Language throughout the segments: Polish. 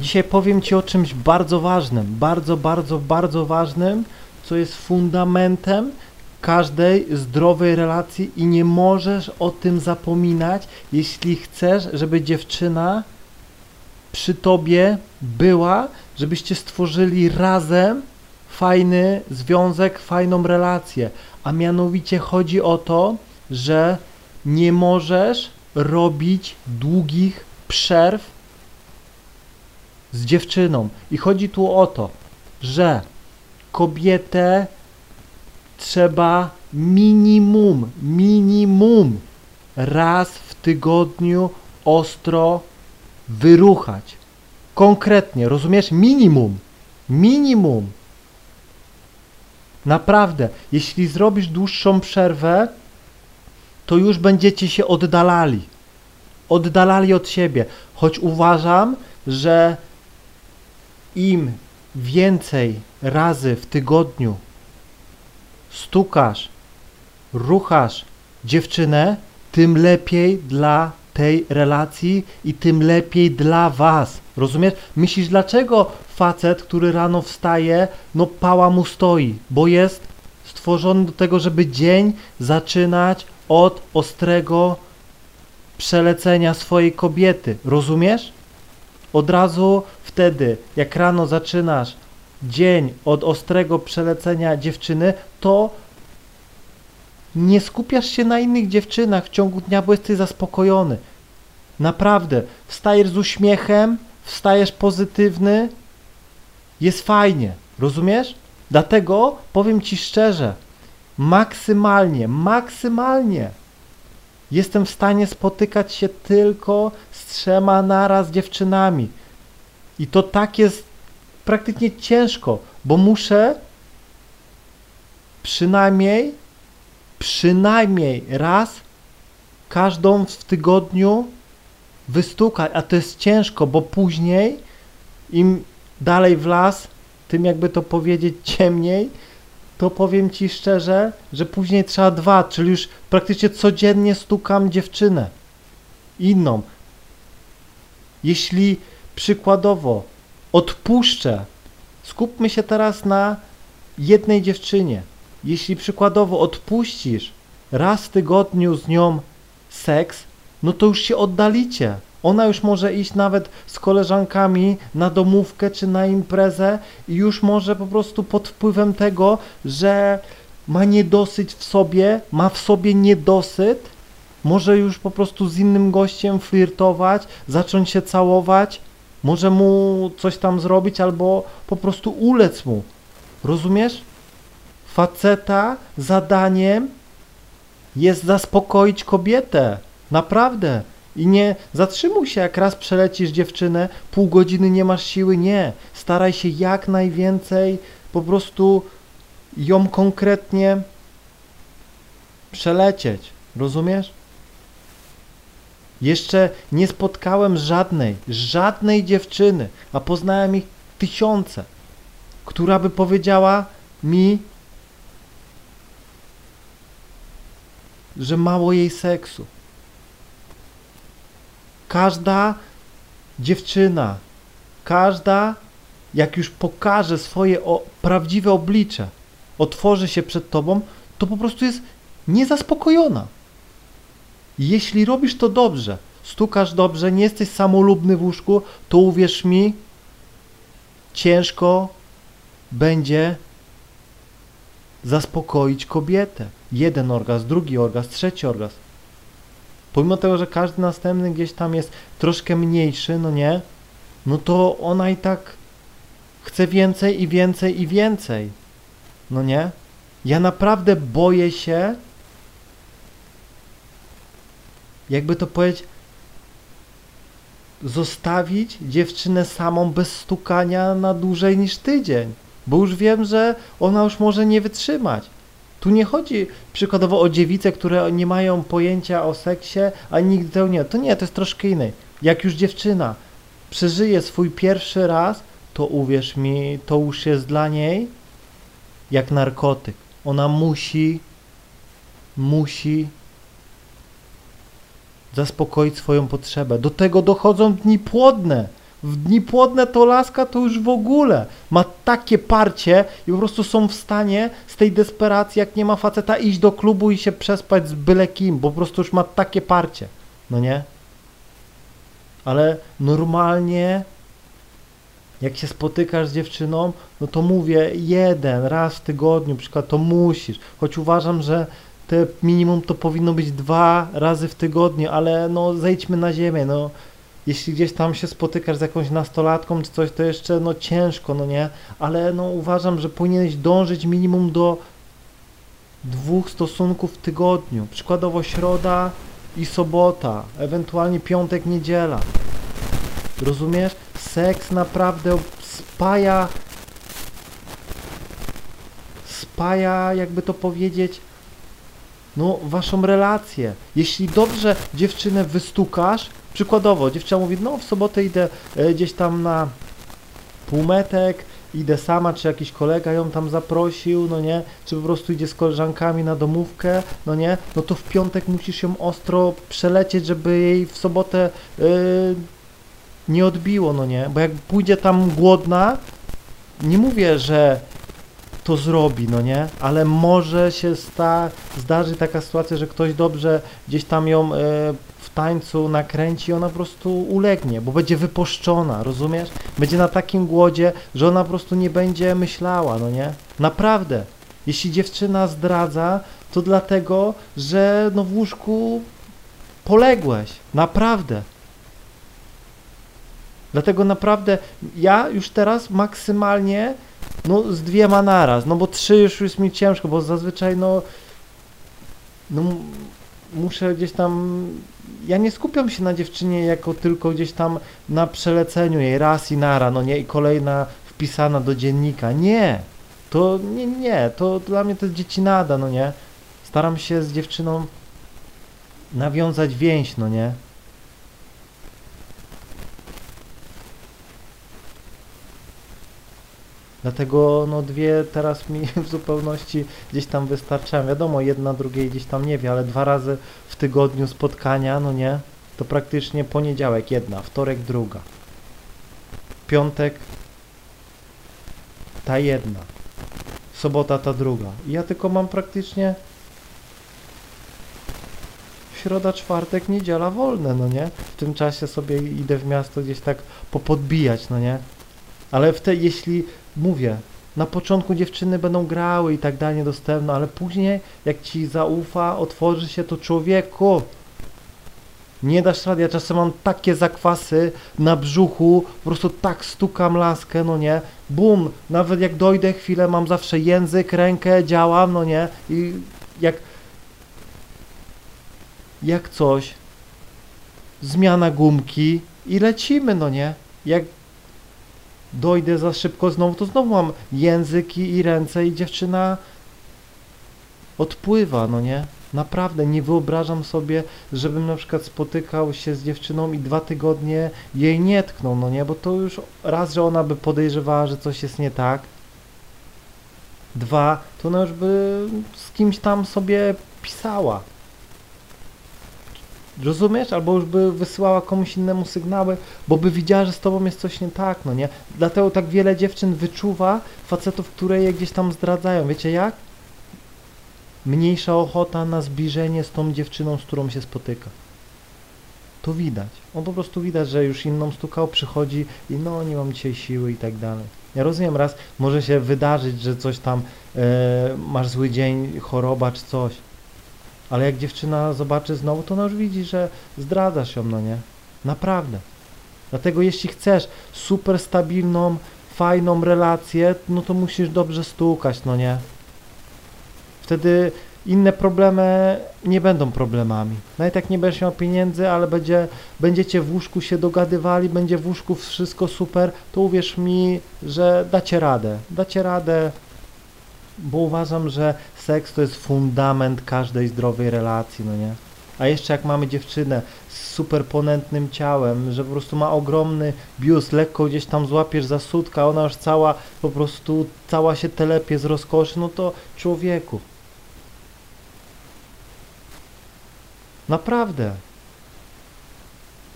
Dzisiaj powiem Ci o czymś bardzo ważnym, bardzo, bardzo, bardzo ważnym, co jest fundamentem każdej zdrowej relacji i nie możesz o tym zapominać, jeśli chcesz, żeby dziewczyna przy Tobie była, żebyście stworzyli razem fajny związek, fajną relację. A mianowicie chodzi o to, że nie możesz robić długich przerw z dziewczyną. I chodzi tu o to, że kobietę trzeba minimum, minimum raz w tygodniu ostro wyruchać. Konkretnie, rozumiesz? Minimum. Minimum. Naprawdę, jeśli zrobisz dłuższą przerwę, to już będziecie się oddalali. Oddalali od siebie. Choć uważam, że im więcej razy w tygodniu stukasz, ruchasz dziewczynę, tym lepiej dla tej relacji i tym lepiej dla was. Rozumiesz? Myślisz, dlaczego facet, który rano wstaje, no pała mu stoi? Bo jest stworzony do tego, żeby dzień zaczynać od ostrego przelecenia swojej kobiety. Rozumiesz? Od razu wtedy, jak rano zaczynasz dzień od ostrego przelecenia dziewczyny, to nie skupiasz się na innych dziewczynach w ciągu dnia, bo jesteś zaspokojony. Naprawdę, wstajesz z uśmiechem, wstajesz pozytywny, jest fajnie, rozumiesz? Dlatego powiem Ci szczerze, maksymalnie, maksymalnie jestem w stanie spotykać się tylko z trzema naraz dziewczynami. I to tak jest praktycznie ciężko, bo muszę przynajmniej, przynajmniej raz każdą w tygodniu wystukać, a to jest ciężko, bo później im dalej w las, tym jakby to powiedzieć ciemniej, to powiem Ci szczerze, że później trzeba dwa, czyli już praktycznie codziennie stukam dziewczynę inną. Jeśli przykładowo odpuszczę, skupmy się teraz na jednej dziewczynie. Jeśli przykładowo odpuścisz raz w tygodniu z nią seks, no to już się oddalicie. Ona już może iść nawet z koleżankami na domówkę czy na imprezę i już może po prostu pod wpływem tego, że ma niedosyć w sobie, ma w sobie niedosyt, może już po prostu z innym gościem flirtować, zacząć się całować, może mu coś tam zrobić albo po prostu ulec mu. Rozumiesz? Faceta zadaniem jest zaspokoić kobietę. Naprawdę. I nie zatrzymuj się, jak raz przelecisz dziewczynę, pół godziny nie masz siły, nie. Staraj się jak najwięcej po prostu ją konkretnie przelecieć. Rozumiesz? Jeszcze nie spotkałem żadnej, żadnej dziewczyny, a poznałem ich tysiące, która by powiedziała mi, że mało jej seksu. Każda dziewczyna, każda, jak już pokaże swoje o, prawdziwe oblicze, otworzy się przed tobą, to po prostu jest niezaspokojona. Jeśli robisz to dobrze, stukasz dobrze, nie jesteś samolubny w łóżku, to uwierz mi, ciężko będzie zaspokoić kobietę. Jeden orgazm, drugi orgazm, trzeci orgazm. Pomimo tego, że każdy następny gdzieś tam jest troszkę mniejszy, no nie, no to ona i tak chce więcej i więcej i więcej. No nie? Ja naprawdę boję się, jakby to powiedzieć, zostawić dziewczynę samą bez stukania na dłużej niż tydzień, bo już wiem, że ona już może nie wytrzymać. Tu nie chodzi przykładowo o dziewice, które nie mają pojęcia o seksie, a nigdy tego nie. To nie, to jest troszkę innej. Jak już dziewczyna przeżyje swój pierwszy raz, to uwierz mi, to już jest dla niej jak narkotyk. Ona musi, musi zaspokoić swoją potrzebę. Do tego dochodzą dni płodne. w dni płodne to laska to już w ogóle ma takie parcie i po prostu są w stanie z tej desperacji, jak nie ma faceta, iść do klubu i się przespać z byle kim, bo po prostu już ma takie parcie, no nie? Ale normalnie jak się spotykasz z dziewczyną, no to mówię jeden raz w tygodniu, przykład to musisz, choć uważam, że te minimum to powinno być dwa razy w tygodniu, ale no zejdźmy na ziemię, no jeśli gdzieś tam się spotykasz z jakąś nastolatką czy coś, to jeszcze no ciężko, no nie, ale no uważam, że powinieneś dążyć minimum do dwóch stosunków w tygodniu, przykładowo środa i sobota, ewentualnie piątek, niedziela. Rozumiesz? Seks naprawdę spaja spaja, jakby to powiedzieć, no waszą relację. Jeśli dobrze dziewczynę wystukasz, przykładowo dziewczyna mówi, no w sobotę idę e, gdzieś tam na półmetek, idę sama, czy jakiś kolega ją tam zaprosił, no nie, czy po prostu idzie z koleżankami na domówkę, no nie, no to w piątek musisz ją ostro przelecieć, żeby jej w sobotę yy, nie odbiło, no nie, bo jak pójdzie tam głodna, nie mówię, że to zrobi, no nie? Ale może się sta, zdarzy taka sytuacja, że ktoś dobrze gdzieś tam ją e, w tańcu nakręci i ona po prostu ulegnie, bo będzie wypuszczona, rozumiesz? Będzie na takim głodzie, że ona po prostu nie będzie myślała, no nie? Naprawdę. Jeśli dziewczyna zdradza, to dlatego, że no w łóżku poległeś. Naprawdę. Dlatego naprawdę ja już teraz maksymalnie no z dwiema naraz, no bo trzy już jest mi ciężko, bo zazwyczaj no, no muszę gdzieś tam, ja nie skupiam się na dziewczynie jako tylko gdzieś tam na przeleceniu jej. Raz i nara, no nie, i kolejna wpisana do dziennika, nie, to nie, nie, to dla mnie to jest dziecinada, no nie, staram się z dziewczyną nawiązać więź, no nie, Dlatego no dwie teraz mi w zupełności gdzieś tam wystarczają. Wiadomo, jedna drugiej gdzieś tam nie wie, ale dwa razy w tygodniu spotkania, no nie? To praktycznie poniedziałek jedna, wtorek druga. Piątek ta jedna. Sobota ta druga. I ja tylko mam praktycznie środa, czwartek, niedziela wolne, no nie? W tym czasie sobie idę w miasto gdzieś tak popodbijać, no nie? Ale w te, jeśli mówię, na początku dziewczyny będą grały i tak dalej niedostępne, ale później jak ci zaufa, otworzy się to człowieku. Nie dasz rady, ja czasem mam takie zakwasy na brzuchu, po prostu tak stukam laskę, no nie, bum, nawet jak dojdę chwilę, mam zawsze język, rękę, działam, no nie, i jak jak coś, zmiana gumki i lecimy, no nie, jak dojdę za szybko znowu, to znowu mam języki i ręce i dziewczyna odpływa, no nie? Naprawdę nie wyobrażam sobie, żebym na przykład spotykał się z dziewczyną i dwa tygodnie jej nie tknął, no nie? Bo to już raz, że ona by podejrzewała, że coś jest nie tak. Dwa, to ona już by z kimś tam sobie pisała. Rozumiesz? Albo już by wysyłała komuś innemu sygnały, bo by widziała, że z tobą jest coś nie tak, no nie? Dlatego tak wiele dziewczyn wyczuwa facetów, które je gdzieś tam zdradzają. Wiecie jak? Mniejsza ochota na zbliżenie z tą dziewczyną, z którą się spotyka. To widać. On po prostu widać, że już inną stukał, przychodzi i no nie mam dzisiaj siły i tak dalej. Ja rozumiem, raz może się wydarzyć, że coś tam, e, masz zły dzień, choroba czy coś ale jak dziewczyna zobaczy znowu, to ona już widzi, że zdradzasz ją, no nie? Naprawdę. Dlatego jeśli chcesz super stabilną, fajną relację, no to musisz dobrze stukać, no nie? Wtedy inne problemy nie będą problemami. Nawet jak nie będziesz miał pieniędzy, ale będzie, będziecie w łóżku się dogadywali, będzie w łóżku wszystko super, to uwierz mi, że dacie radę. Dacie radę, bo uważam, że seks to jest fundament każdej zdrowej relacji, no nie? A jeszcze jak mamy dziewczynę z super ponętnym ciałem, że po prostu ma ogromny biust, lekko gdzieś tam złapiesz za sutka, ona już cała po prostu, cała się telepie z rozkoszy, no to człowieku. Naprawdę.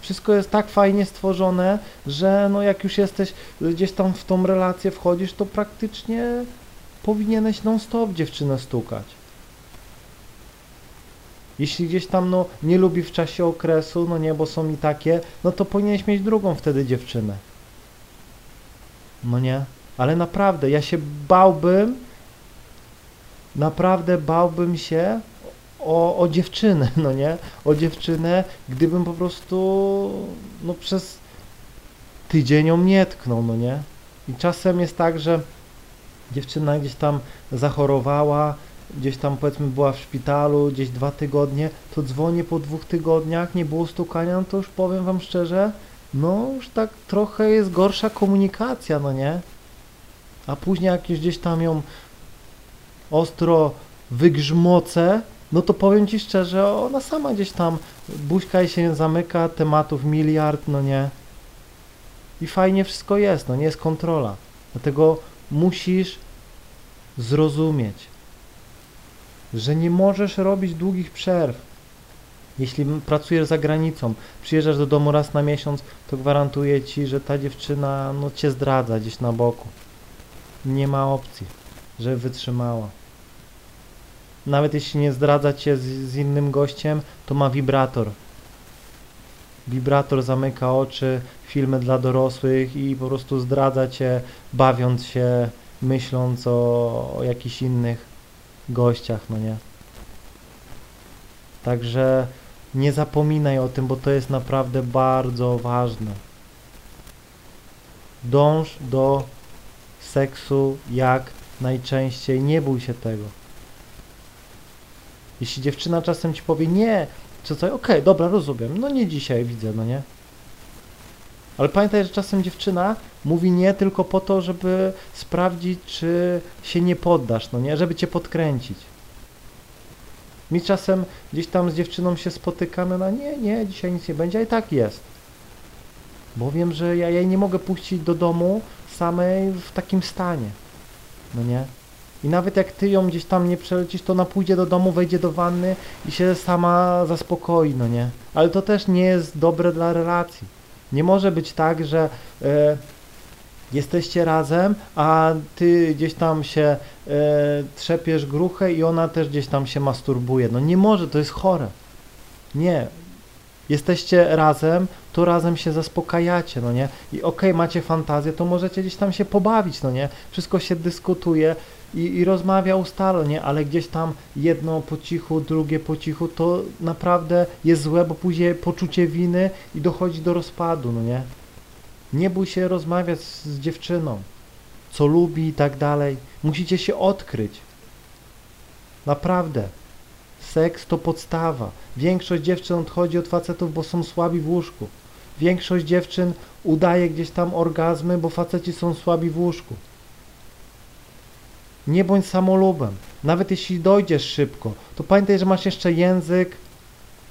Wszystko jest tak fajnie stworzone, że no jak już jesteś gdzieś tam w tą relację wchodzisz, to praktycznie powinieneś non-stop dziewczynę stukać. Jeśli gdzieś tam no nie lubi w czasie okresu, no nie, bo są i takie, no to powinieneś mieć drugą wtedy dziewczynę. No nie, ale naprawdę, ja się bałbym, naprawdę bałbym się o, o dziewczynę, no nie? O dziewczynę, gdybym po prostu no przez tydzień ją nie tknął, no nie? I czasem jest tak, że dziewczyna gdzieś tam zachorowała, gdzieś tam powiedzmy była w szpitalu, gdzieś dwa tygodnie, to dzwonię po dwóch tygodniach, nie było stukania, no to już powiem wam szczerze, no już tak trochę jest gorsza komunikacja, no nie? A później jak już gdzieś tam ją ostro wygrzmocę, no to powiem ci szczerze, ona sama gdzieś tam buźka jej się zamyka, tematów miliard, no nie? I fajnie wszystko jest, no nie jest kontrola. Dlatego musisz zrozumieć, że nie możesz robić długich przerw. Jeśli pracujesz za granicą, przyjeżdżasz do domu raz na miesiąc, to gwarantuję ci, że ta dziewczyna no, cię zdradza gdzieś na boku. Nie ma opcji, żeby wytrzymała. Nawet jeśli nie zdradza cię z, z innym gościem, to ma wibrator. Wibrator zamyka oczy, filmy dla dorosłych i po prostu zdradza cię, bawiąc się, myśląc o, o jakichś innych gościach, no nie? Także nie zapominaj o tym, bo to jest naprawdę bardzo ważne. Dąż do seksu jak najczęściej, nie bój się tego. Jeśli dziewczyna czasem ci powie nie, co co, okej, okay, dobra, rozumiem, no nie dzisiaj widzę, no nie? Ale pamiętaj, że czasem dziewczyna mówi nie tylko po to, żeby sprawdzić, czy się nie poddasz, no nie? Żeby cię podkręcić. Mi czasem gdzieś tam z dziewczyną się spotykamy, no nie, nie, dzisiaj nic nie będzie, a i tak jest. Bo wiem, że ja jej nie mogę puścić do domu samej w takim stanie. No nie? I nawet jak ty ją gdzieś tam nie przelecisz, to ona pójdzie do domu, wejdzie do wanny i się sama zaspokoi, no nie? Ale to też nie jest dobre dla relacji. Nie może być tak, że e, jesteście razem, a ty gdzieś tam się e, trzepiesz gruchę i ona też gdzieś tam się masturbuje. No nie może, to jest chore. Nie. Jesteście razem, to razem się zaspokajacie, no nie? I okej, okay, macie fantazję, to możecie gdzieś tam się pobawić, no nie? Wszystko się dyskutuje, i, i rozmawia ustalnie, ale gdzieś tam jedno po cichu, drugie po cichu, to naprawdę jest złe, bo później poczucie winy i dochodzi do rozpadu, no nie? Nie bój się rozmawiać z, z dziewczyną, co lubi i tak dalej. Musicie się odkryć. Naprawdę. Seks to podstawa. Większość dziewczyn odchodzi od facetów, bo są słabi w łóżku. Większość dziewczyn udaje gdzieś tam orgazmy, bo faceci są słabi w łóżku. Nie bądź samolubem. Nawet jeśli dojdziesz szybko, to pamiętaj, że masz jeszcze język,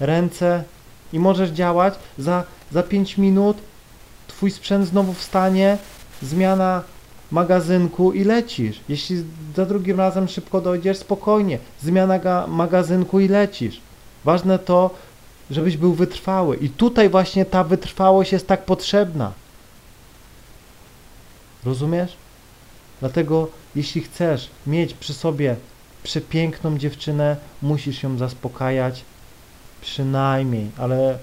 ręce i możesz działać. Za, za 5 minut twój sprzęt znowu wstanie, zmiana magazynku i lecisz. Jeśli za drugim razem szybko dojdziesz, spokojnie. Zmiana magazynku i lecisz. Ważne to, żebyś był wytrwały. I tutaj właśnie ta wytrwałość jest tak potrzebna. Rozumiesz? Dlatego jeśli chcesz mieć przy sobie przepiękną dziewczynę, musisz ją zaspokajać przynajmniej, ale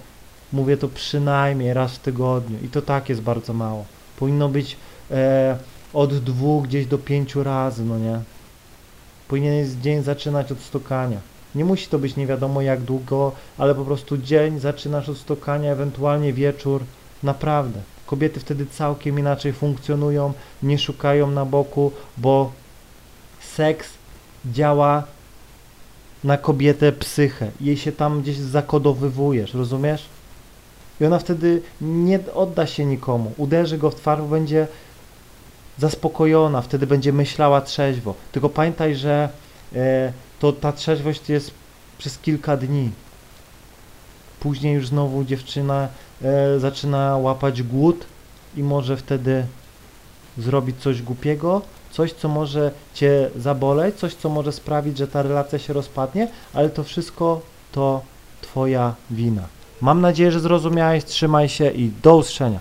mówię to przynajmniej raz w tygodniu i to tak jest bardzo mało. Powinno być e, od dwóch gdzieś do pięciu razy, no nie? Powinien dzień zaczynać od stukania. Nie musi to być nie wiadomo jak długo, ale po prostu dzień zaczynasz od stukania, ewentualnie wieczór, naprawdę. Kobiety wtedy całkiem inaczej funkcjonują, nie szukają na boku, bo seks działa na kobietę psychę. Jej się tam gdzieś zakodowywujesz, rozumiesz? I ona wtedy nie odda się nikomu. Uderzy go w twarz, będzie zaspokojona, wtedy będzie myślała trzeźwo. Tylko pamiętaj, że e, to ta trzeźwość jest przez kilka dni. Później już znowu dziewczyna zaczyna łapać głód i może wtedy zrobić coś głupiego, coś, co może cię zaboleć, coś, co może sprawić, że ta relacja się rozpadnie, ale to wszystko to twoja wina. Mam nadzieję, że zrozumiałeś. Trzymaj się i do usłyszenia.